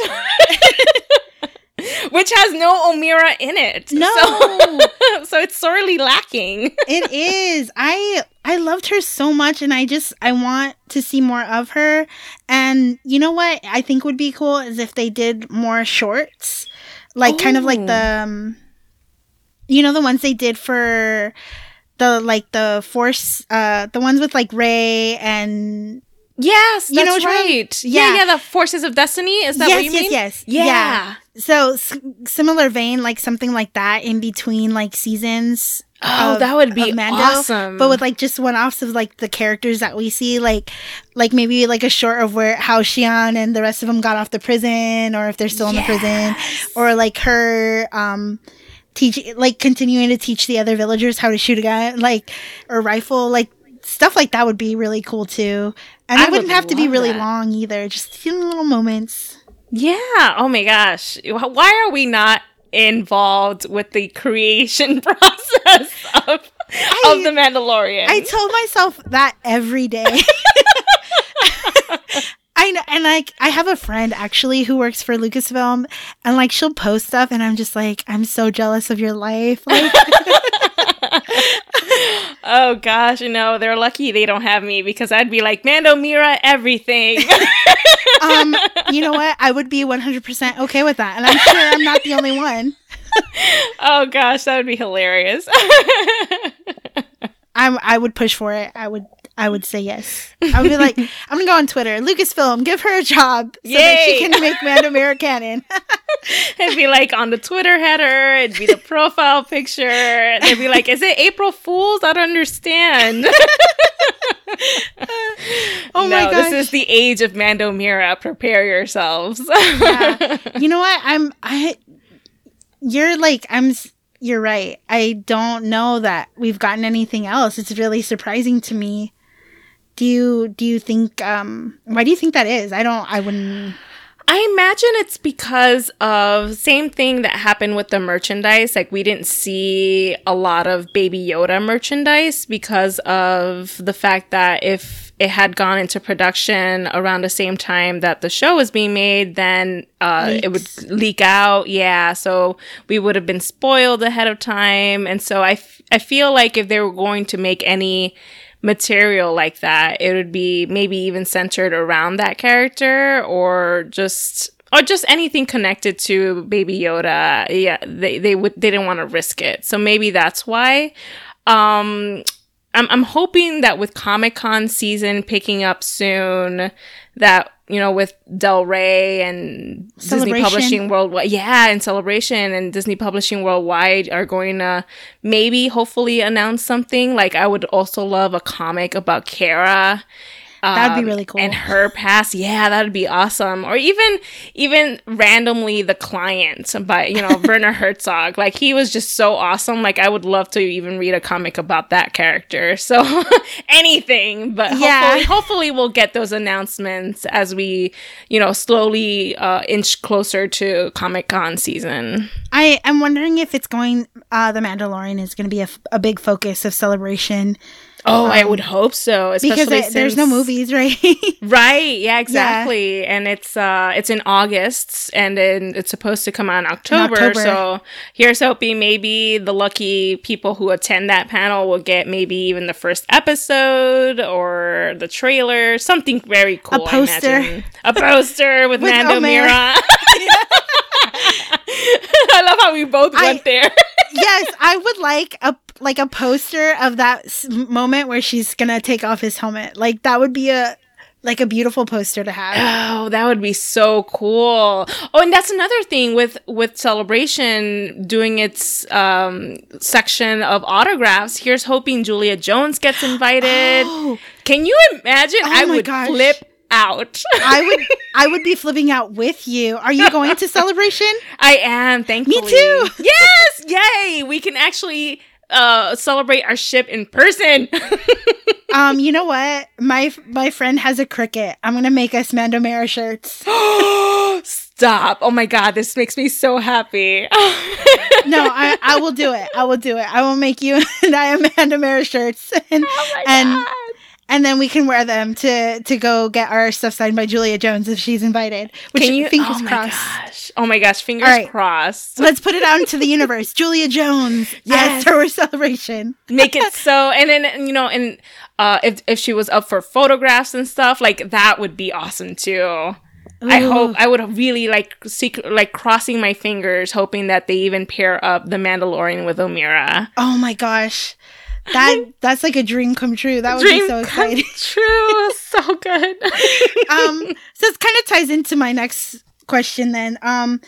[LAUGHS] Which has no Omera in it. No. So, [LAUGHS] so it's sorely lacking. [LAUGHS] it is. I I loved her so much and I just I want to see more of her. And you know what I think would be cool is if they did more shorts. Like kind of like the um, you know the ones they did for the like the force uh the ones with like Rey and Yes, You know that's which one? right. Yeah. Yeah. yeah, the Forces of Destiny. Is that yes, what you yes, mean? yes, Yeah. So s- similar vein, like something like that in between like seasons. Oh, of- that would be of awesome. But with like just one offs of like the characters that we see, like like maybe like a short of where how Xi'an and the rest of them got off the prison, or if they're still in the prison, or like her um teach like continuing to teach the other villagers how to shoot a gun, like or rifle, like stuff like that would be really cool too. And I it wouldn't would have to be really that. long either. Just few little moments. Yeah. Oh my gosh. Why are we not involved with the creation [LAUGHS] process of, of the Mandalorian? I tell myself that every day. [LAUGHS] I know, and like I have a friend actually who works for Lucasfilm, and like she'll post stuff, and I'm just like, I'm so jealous of your life. Like, [LAUGHS] oh gosh, you know they're lucky they don't have me because I'd be like Mando Mira everything. [LAUGHS] um, you know what? I would be 100% okay with that, and I'm sure I'm not the only one. [LAUGHS] oh gosh, that would be hilarious. [LAUGHS] I'm, I would push for it. I would, I would say yes. I would be like, [LAUGHS] I'm gonna go on Twitter, Lucasfilm, give her a job so that she can make Mando Mira canon. [LAUGHS] It'd be like on the Twitter header. It'd be the profile picture. They'd be like, "Is it April Fools?" I don't understand. [LAUGHS] Oh no, my god. this is the age of Mando Mira. Prepare yourselves. yeah. You know what? I'm I you're like I'm you're right. I don't know that we've gotten anything else. It's really surprising to me. Do you do you think um why do you think that is? I don't I wouldn't I imagine it's because of same thing that happened with the merchandise. Like we didn't see a lot of Baby Yoda merchandise because of the fact that if it had gone into production around the same time that the show was being made, then uh, it would leak out. Yeah, so we would have been spoiled ahead of time. And so I, f- I feel like if they were going to make any material like that, it would be maybe even centered around that character or just or just anything connected to Baby Yoda. Yeah, they they would they didn't want to risk it. So maybe that's why. Um I'm I'm hoping that with Comic Con season picking up soon, that you know with Del Rey and Disney Publishing Worldwide, yeah, and Celebration and Disney Publishing Worldwide are going to maybe hopefully announce something. Like I would also love a comic about Cara. That'd be um, really cool. And her past, yeah, that'd be awesome. Or even, even randomly, the client by you know [LAUGHS] Werner Herzog. Like he was just so awesome. Like I would love to even read a comic about that character. [LAUGHS] So anything, but Yeah. hopefully, hopefully we'll get those announcements as we, you know, slowly uh, inch closer to Comic Con season. I am wondering if it's going uh the Mandalorian is going to be a, f- a big focus of celebration Oh, I Um, would hope so. because it, there's no movies, right? [LAUGHS] Right. Yeah, exactly. And it's uh it's in August and then it's supposed to come out in October. October. So here's hoping maybe the lucky people who attend that panel will get maybe even the first episode or the trailer, something very cool. I poster. imagine. A poster [LAUGHS] with, With Mando Omer. Mira. [LAUGHS] I love how we both I- went there. yes, I would like a like a poster of that s- moment where she's gonna take off his helmet. Like that would be a like a beautiful poster to have. Oh, that would be so cool. Oh, and that's another thing with with celebration doing its um section of autographs. Here's hoping Julia Jones gets invited. [GASPS] Can you imagine? Oh I would gosh. flip out. I would [LAUGHS] I would be flipping out with you. Are you going to [LAUGHS] celebration? I am, thankfully. Me too. Yes, yay! We can actually uh celebrate our ship in person. [LAUGHS] Um, you know what? My my friend has a Cricut. I'm gonna make us Mando Mara shirts. [GASPS] Stop. Oh my god, this makes me so happy. No, [LAUGHS] I, I will do it. I will do it. I will make you [LAUGHS] and I Amanda Mara shirts and Oh and and then we can wear them to to go get our stuff signed by Julia Jones if she's invited. Which Can you fingers oh my crossed. gosh. Oh my gosh, fingers right. crossed. Let's put it out into the universe. [LAUGHS] Julia Jones Yes. at Star Wars Celebration. make it [LAUGHS] so and then you know and uh if if she was up for photographs and stuff like that would be awesome too i hope i would really like secret like crossing my fingers hoping that they even pair up the mandalorian with omera Oh my gosh. That that's like a dream come true. That would Dream be so exciting. [LAUGHS] true so good [LAUGHS] um so it kind of ties into my next question then. Um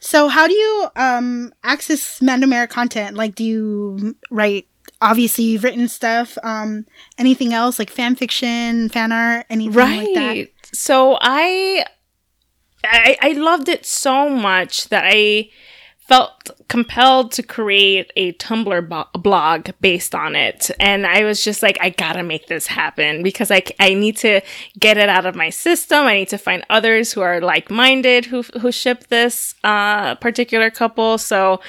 so how do you um access Mandomera content? Like do you write obviously you've written stuff, um anything else like fan fiction, fan art, anything like that? right so I, I i loved it so much that i felt compelled to create a tumblr bo- blog based on it. And i was just like i gotta make this happen because I, I need to get it out of my system. I need to find others who are like-minded who, who ship this uh, particular couple. So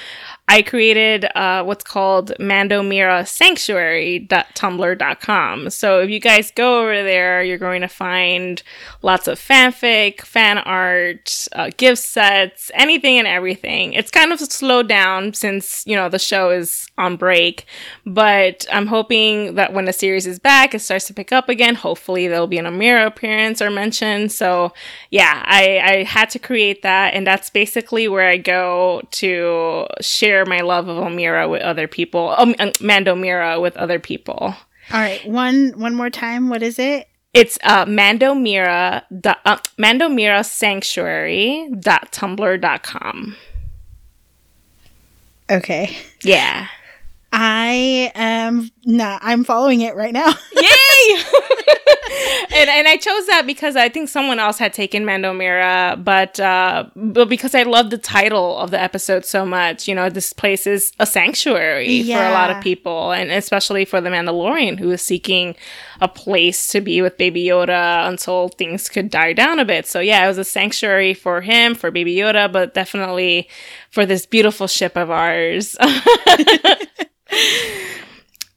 I created uh, what's called Mandomira Sanctuary.tumblr.com. So if you guys go over there, you're going to find lots of fanfic, fan art, uh, gift sets, anything and everything. It's kind of slowed down since, you know, the show is on break, but I'm hoping that when the series is back, it starts to pick up again. Hopefully there'll be an Omera appearance or mention. So yeah, I, I had to create that. And that's basically where I go to share my love of Omera with other people, um, uh, Mandomira with other people. All right, one one more time. What is it? It's uh, Mandomira, dot- uh, Mandomira Sanctuary.tumblr.com. Okay. Yeah. I am nah, I'm following it right now. [LAUGHS] Yay! [LAUGHS] and and I chose that because I think someone else had taken Mandomira, but uh, but because I love the title of the episode so much, you know, this place is a sanctuary for a lot of people, and especially for the Mandalorian who is seeking a place to be with Baby Yoda until things could die down a bit. So yeah, it was a sanctuary for him, for Baby Yoda, but definitely for this beautiful ship of ours. [LAUGHS]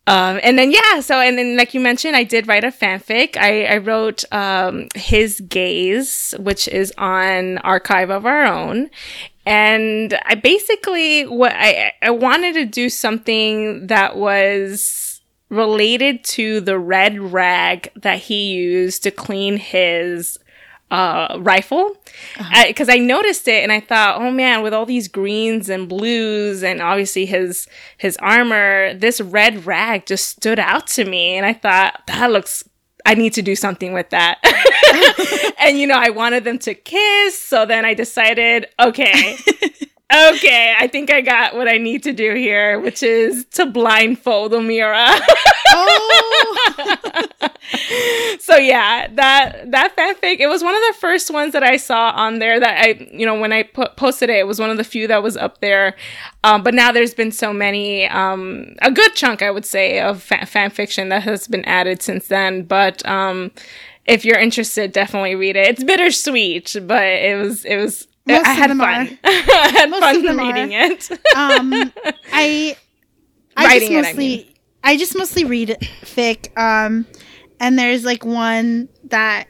Um, and then yeah, so and then like you mentioned, I did write a fanfic. I, I wrote um, his gaze, which is on Archive of Our Own, and I basically what I I wanted to do something that was related to the red rag that he used to clean his uh, rifle because I noticed it and I thought, oh man, with all these greens and blues and obviously his his armor, this red rag just stood out to me, and I thought that looks. I need to do something with that. [LAUGHS] and you know, I wanted them to kiss, so then I decided, okay. [LAUGHS] Okay, I think I got what I need to do here, which is to blindfold Omera. [LAUGHS] so yeah, that that fanfic, it was one of the first ones that I saw on there that I, you know, when I put, posted it, it was one of the few that was up there. Um, but now there's been so many, um, a good chunk, I would say, of fa- fan fiction that has been added since then. But um, if you're interested, definitely read it. It's bittersweet, but it was it was. Most [LAUGHS] I had fun. I had Most fun reading are. it. um [LAUGHS] I I Writing it, I just mostly I, just mostly read fic. Um and there's like one that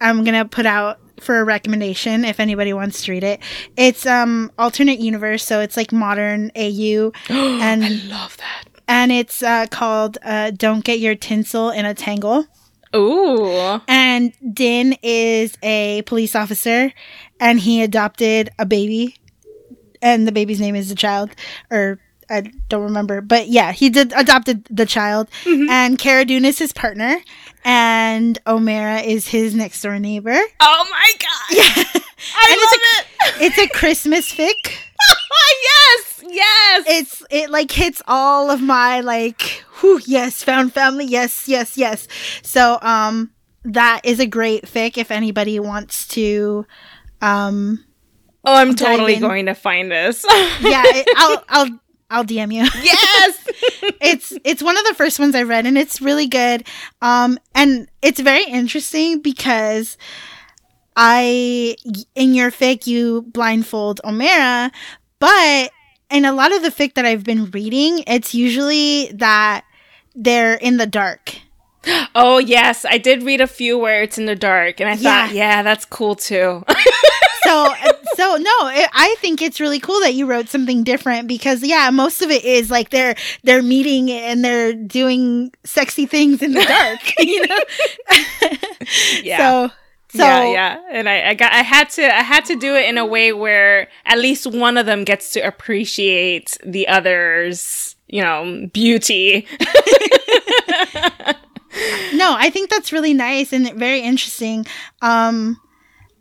I'm gonna put out for a recommendation if anybody wants to read it. It's um alternate universe, so it's like modern AU [GASPS] and I love that. and it's uh called uh Don't Get Your Tinsel in a Tangle. Ooh. And Din is a police officer and he adopted a baby and the baby's name is a child or I don't remember, but yeah, he did adopted the child, and Cara Dune is his partner, and Omera is his next door neighbor. Oh my god! Yeah, [LAUGHS] I love it. [LAUGHS] It's a Christmas fic. [LAUGHS] yes, yes. It's it like hits all of my like, whew, yes, found family, yes, yes, yes. So um, that is a great fic if anybody wants to um Oh, I'm totally going to find this. yeah, it, I'll I'll I'll DM you. [LAUGHS] yes. it's it's one of the first ones I read and it's really good. Um and it's very interesting because I in your fic you blindfold Omera, but in a lot of the fic that I've been reading, it's usually that they're in the dark. [GASPS] Oh yes, I did read a few where it's in the dark, and I thought, Yeah. yeah, that's cool too. [LAUGHS] so uh, so no it, i think it's really cool that you wrote something different because yeah most of it is like they're they're meeting and they're doing sexy things in the dark [LAUGHS] you know [LAUGHS] yeah. so so yeah, yeah, and I, I got, I had to, I had to do it in a way where at least one of them gets to appreciate the other's, you know, beauty. No i think that's really nice and very interesting um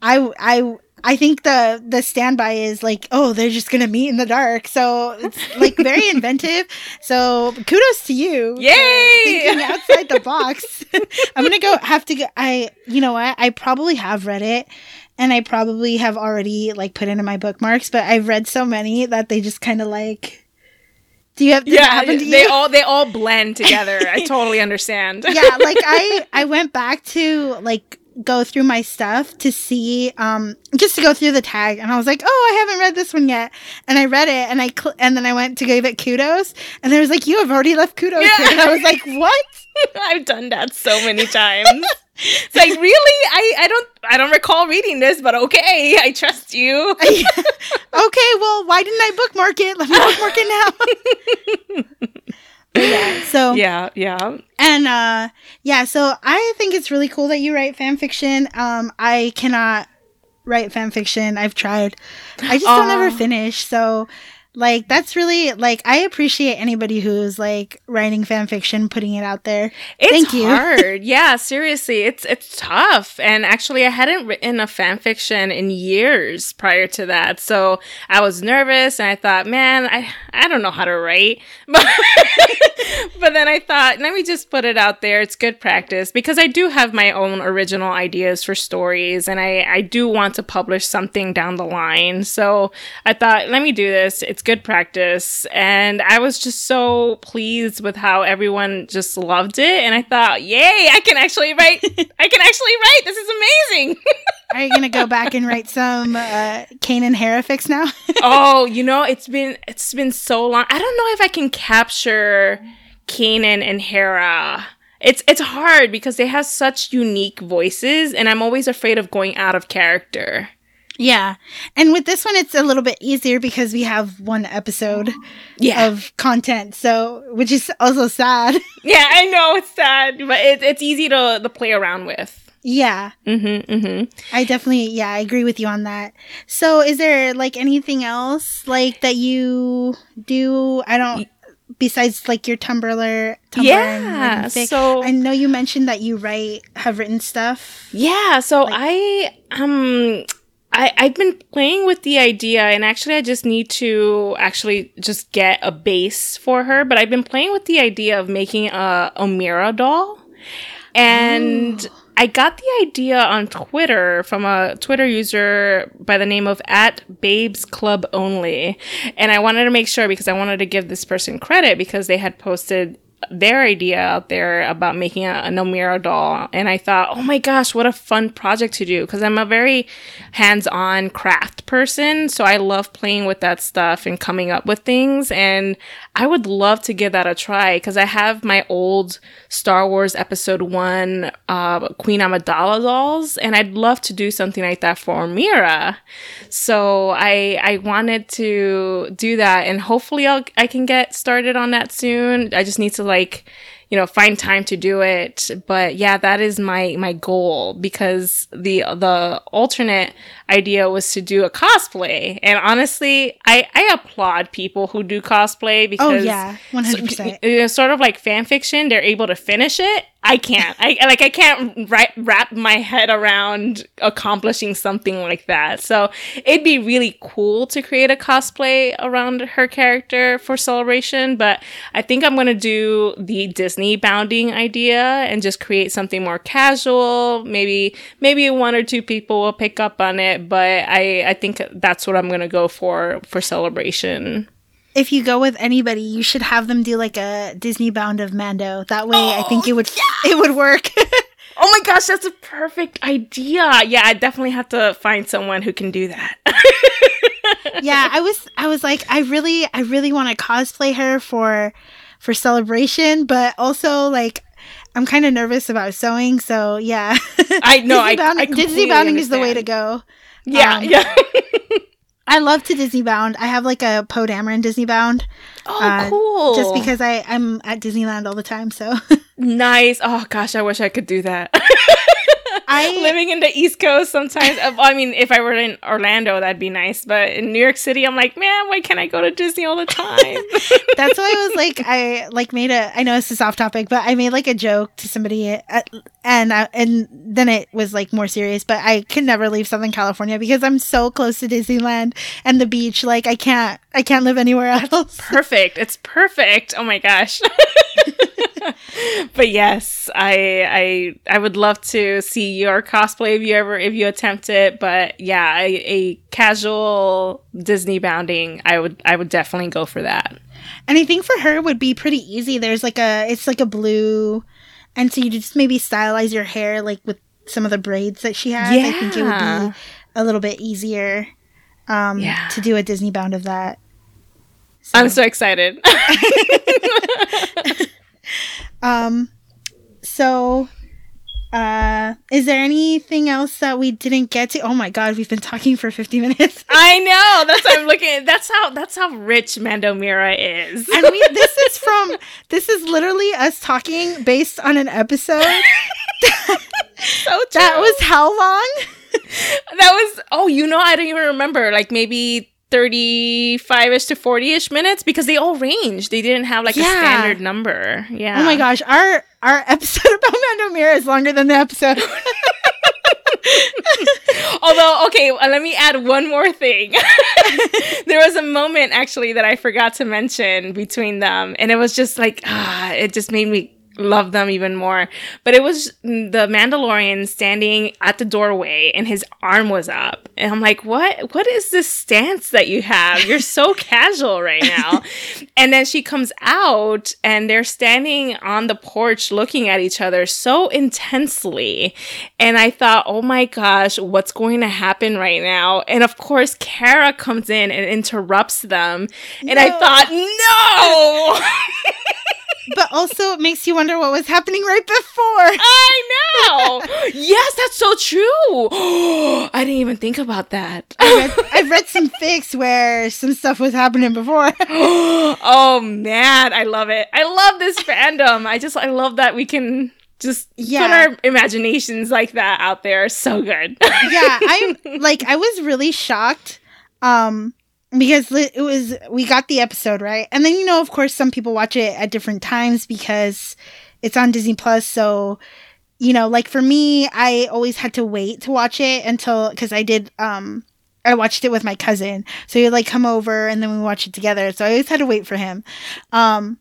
i i I think the the standby is like, oh, they're just gonna meet in the dark. So it's like very [LAUGHS] inventive. So kudos to you. Yay! Thinking outside the box. [LAUGHS] I'm gonna go have to go I you know what? I probably have read it and I probably have already like put into my bookmarks, but I've read so many that they just kinda like do you have yeah, happen to they you? all, they all blend [LAUGHS] together. I totally understand. yeah, like [LAUGHS] I I went back to like go through my stuff to see um just to go through the tag and I was like, "Oh, I haven't read this one yet." And I read it and I cl- and then I went to give it kudos and there was like, "You have already left kudos." Yeah. here." And I was like, [LAUGHS] "What?" [LAUGHS] I've done that so many times. [LAUGHS] it's like really, I, I don't, I don't recall reading this, but okay, I trust you. [LAUGHS] okay, well, why didn't I bookmark it? Let me bookmark it now. Yeah, so yeah, yeah. And uh yeah, so I think it's really cool that you write fan fiction. Um I cannot write fan fiction. I've tried. I just don't ever finish. So like that's really like I appreciate anybody who's like writing fan fiction, putting it out there. It's Thank you. hard. [LAUGHS] yeah, seriously, it's it's tough. And actually, I hadn't written a fan fiction in years prior to that, so I was nervous, and I thought, man, I I don't know how to write, [LAUGHS] but but then I thought, let me just put it out there. It's good practice because I do have my own original ideas for stories, and I I do want to publish something down the line. So I thought, let me do this. It's good practice, and I was just so pleased with how everyone just loved it, and I thought, yay, I can actually write. [LAUGHS] I can actually write. This is amazing. Are you gonna go back and write some uh Kanan Herafics now? [LAUGHS] oh, you know, it's been it's been so long. I don't know if I can capture Kanan and Hera. It's it's hard because they have such unique voices, and I'm always afraid of going out of character. Yeah. And with this one it's a little bit easier because we have one episode Yeah. of content. So which is also sad. [LAUGHS] Yeah, I know it's sad, but it, it's easy to, to play around with. yeah. Mm-hmm, mm-hmm. I definitely, yeah, I agree with you on that. So, is there like anything else like that you do? I don't. Besides, like your Tumblr, Tumblr Yeah, so- I know you mentioned that you write, have written stuff. Yeah, so I um I I've been playing with the idea and actually I just need to actually just get a base for her, but I've been playing with the idea of making a Omera doll. And oh. I got the idea on Twitter from a Twitter user by the name of at Babes Club Only. And I wanted to make sure because I wanted to give this person credit because they had posted their idea out there about making a, an Omera doll. And I thought, oh my gosh, what a fun project to do. Because I'm a very hands on craft person. So I love playing with that stuff and coming up with things. And I would love to give that a try because I have my old Star Wars Episode 1 uh, Queen Amidala dolls. And I'd love to do something like that for Omera. So I, I wanted to do that. And hopefully I'll, I can get started on that soon. I just need to like you know, find time to do it. But yeah, that is my my goal because the the alternate idea was to do a cosplay. And honestly, I I applaud people who do cosplay because Oh, yeah, 100%. you know, sort of like fan fiction, they're able to finish it. I can't. I like. I can't ri- wrap my head around accomplishing something like that. So it'd be really cool to create a cosplay around her character for celebration. But I think I'm gonna do the Disney bounding idea and just create something more casual. Maybe maybe one or two people will pick up on it, but I I think that's what I'm gonna go for for celebration. If you go with anybody, you should have them do like a Disney bound of Mando. That way, I think it would it would work. [LAUGHS] Oh my gosh, that's a perfect idea. Yeah, I definitely have to find someone who can do that. [LAUGHS] yeah, I was I was like I really I really want to cosplay her for for celebration, but also like I'm kind of nervous about sewing, so yeah. I know, [LAUGHS] Disney, I- bound- I Disney bounding is the way to go. Yeah, Um, yeah. I love to Disney bound. I have like a Poe Dameron Disney bound. Oh, uh, cool. Just because I I'm at Disneyland all the time, so [LAUGHS] nice. Oh gosh, I wish I could do that. [LAUGHS] I [LAUGHS] living in the East Coast sometimes. uh, I mean, if I were in Orlando, that'd be nice. But in New York City, I'm like, man, why can't I go to Disney all the time? [LAUGHS] That's why I was like, [LAUGHS] I like made a. I know this is off topic, but I made like a joke to somebody, at, and I, and then it was like more serious. But I can never leave Southern California because I'm so close to Disneyland and the beach. Like I can't, I can't live anywhere else. perfect. It's perfect. Oh my gosh. [LAUGHS] but yes, I I I would love to see your cosplay if you ever if you attempt it. But yeah, a, a casual Disney bounding, I would I would definitely go for that. And I think for her would be pretty easy. There's like a, it's like a blue, and so you just maybe stylize your hair like with some of the braids that she has. Yeah. I think it would be a little bit easier, um, Yeah. to do a Disney bound of that. I'm so excited. [LAUGHS] [LAUGHS] Um, so, uh, is there anything else that we didn't get to? Oh my god, we've been talking for 50 minutes. [LAUGHS] I know. That's what I'm looking. That's how. That's how rich Mando Mira is. And we, this is from, this is literally us talking based on an episode. [LAUGHS] so That was how long? that was. Oh, you know, I don't even remember. Like maybe. 35ish to 40ish minutes because they all range. They didn't have like a standard number. Yeah. Oh my gosh, our our [LAUGHS] episode about Mando Mira is longer than the episode. [LAUGHS] Although, okay, uh, let me add one more thing. [LAUGHS] there was a moment actually that I forgot to mention between them, and it was just like, ah, it just made me love them even more. But it was the Mandalorian standing at the doorway and his arm was up. And I'm like, what what is this stance that you have? You're so [LAUGHS] casual right now. And then she comes out and they're standing on the porch looking at each other so intensely. And I thought, oh my gosh, what's going to happen right now? And of course, Cara comes in and interrupts them. And I thought, [LAUGHS] no! [LAUGHS] but also it makes you wonder what was happening right before. [LAUGHS] I know. yes, that's so true. [GASPS] I didn't even think about that. I read, I've read some fics where some stuff was happening before. [GASPS] oh man, I love it. I love this fandom. I just I love that we can just Yeah. put our imaginations like that out there. So good. yeah, I'm [LAUGHS] like I was really shocked um because it was we got the episode, right? And then you know, of course, some people watch it at different times because it's on Disney Plus, so you know, like for me, I always had to wait to watch it until cuz I did um I watched it with my cousin. So he'd like come over and then we watch it together. So I always had to wait for him. Um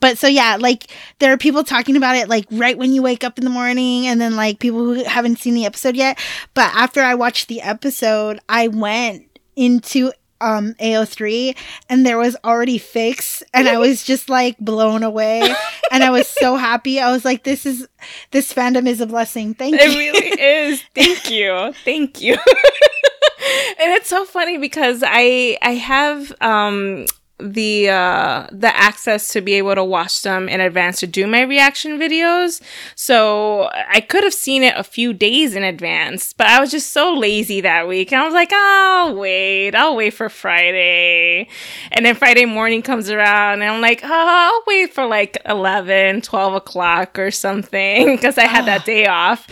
but so yeah, like there are people talking about it like right when you wake up in the morning and then like people who haven't seen the episode yet. But after I watched the episode, I went into um AO3 and there was already fics and I was just like blown away [LAUGHS] and I was so happy. I was like this is this fandom is a blessing. Thank It you. It really is. [LAUGHS] Thank you. Thank you. [LAUGHS] and it's so funny because I I have um the uh the access to be able to watch them in advance to do my reaction videos. So i could have seen it a few days in advance but i was just so lazy that week. And i was like oh, i'll wait. I'll wait for friday. And then friday morning comes around and i'm like oh i'll wait for like 11 12 o'clock or something [LAUGHS] because i had that day off.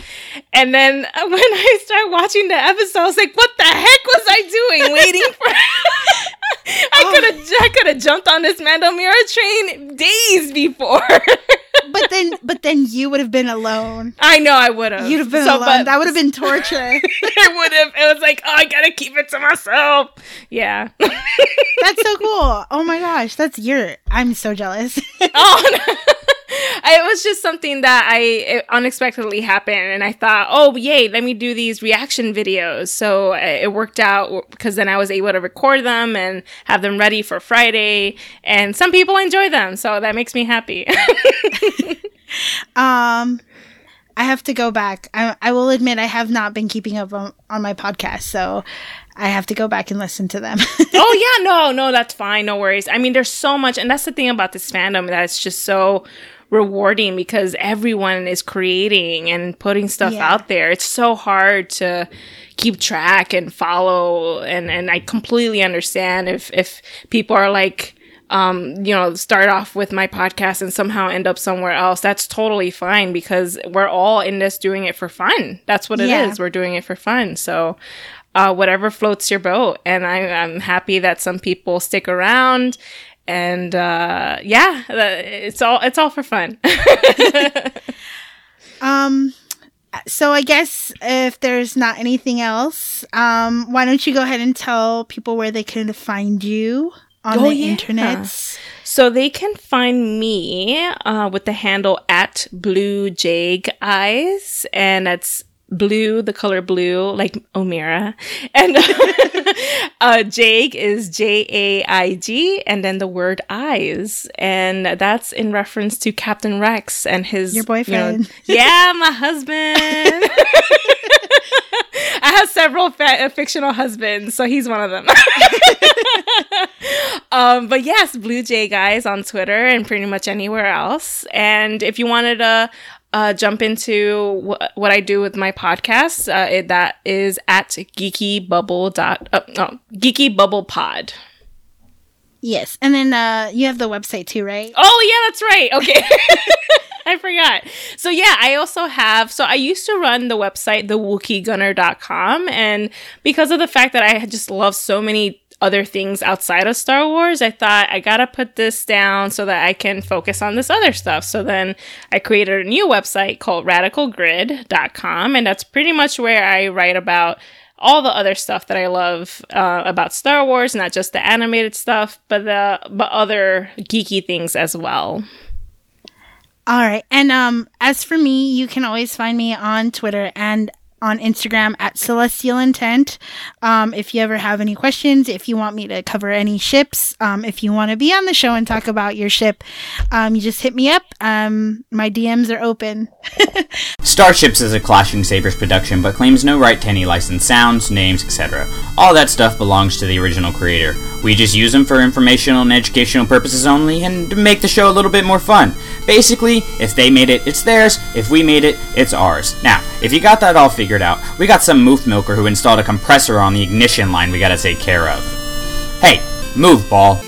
And then [LAUGHS] when i start watching the episode i was like what the heck was i doing waiting for I could have I could have jumped on this Mando Mira train days before. [LAUGHS] but then but then you would have been alone. I know I would have. You'd have been So, alone. but- that would have been torture. [LAUGHS] it would have. It was like, oh, I gotta keep it to myself. Yeah. that's so [LAUGHS] cool. Oh my gosh, that's your. I'm so jealous. oh, no. [LAUGHS] it was just something that I it unexpectedly happened, and I thought, oh, yay, let me do these reaction videos. So uh, it worked out because then I was able to record them and have them ready for Friday, and some people enjoy them, so that makes me happy. [LAUGHS] um, I have to go back. I, I will admit I have not been keeping up on, on my podcast, so I have to go back and listen to them. [LAUGHS] oh yeah, no, no, that's fine, no worries. I mean, there's so much, and that's the thing about this fandom that it's just so rewarding because everyone is creating and putting stuff Yeah. out there. It's so hard to keep track and follow, and and I completely understand if if people are like. Um, you know, start off with my podcast and somehow end up somewhere else. That's totally fine because we're all in this doing it for fun. That's what it is. Yeah. We're doing it for fun. So, uh, whatever floats your boat. And I, I'm happy that some people stick around. And uh, yeah, it's all it's all for fun. [LAUGHS] um, so I guess if there's not anything else, um, why don't you go ahead and tell people where they can find you on Oh, the yeah. internet? So they can find me uh, with the handle at Blue Jaig Eyes, and that's blue, the color blue, like Omera, [LAUGHS] and uh, [LAUGHS] Jag is J A I G, and then the word eyes, and that's in reference to Captain Rex and his Your you know- boyfriend. [LAUGHS] yeah, my husband. I have several fa- uh, fictional husbands, so he's one of them. um, but yes, Blue Jaig Eyes on Twitter and pretty much anywhere else. And if you wanted to uh, jump into wh- what I do with my podcast, uh, it, that is at geeky bubble dot uh, no, geeky bubble pod. Yes, and then uh, you have the website too, right? Oh yeah, that's right. Okay. [LAUGHS] I forgot. So yeah, I also have so I used to run the website thewookiegunner.com and because of the fact that I had just love so many other things outside of Star Wars, I thought I got to put this down so that I can focus on this other stuff. So then I created a new website called radicalgrid.com and that's pretty much where I write about all the other stuff that I love uh, about Star Wars, not just the animated stuff, but the but other geeky things as well. All right. And um as for me, you can always find me on Twitter and on Instagram at Celestial Intent. Um, if you ever have any questions, if you want me to cover any ships, um, if you want to be on the show and talk about your ship, um, you just hit me up. Um, my DMs are open. [LAUGHS] Starships is a Clashing Sabers production, but claims no right to any licensed sounds, names, etc. All that stuff belongs to the original creator. We just use them for informational and educational purposes only, and to make the show a little bit more fun. Basically, if they made it, it's theirs. If we made it, it's ours. Now, if you got that all figured out, we got some moof milker who installed a compressor on the ignition line we gotta take care of. Hey, move, ball.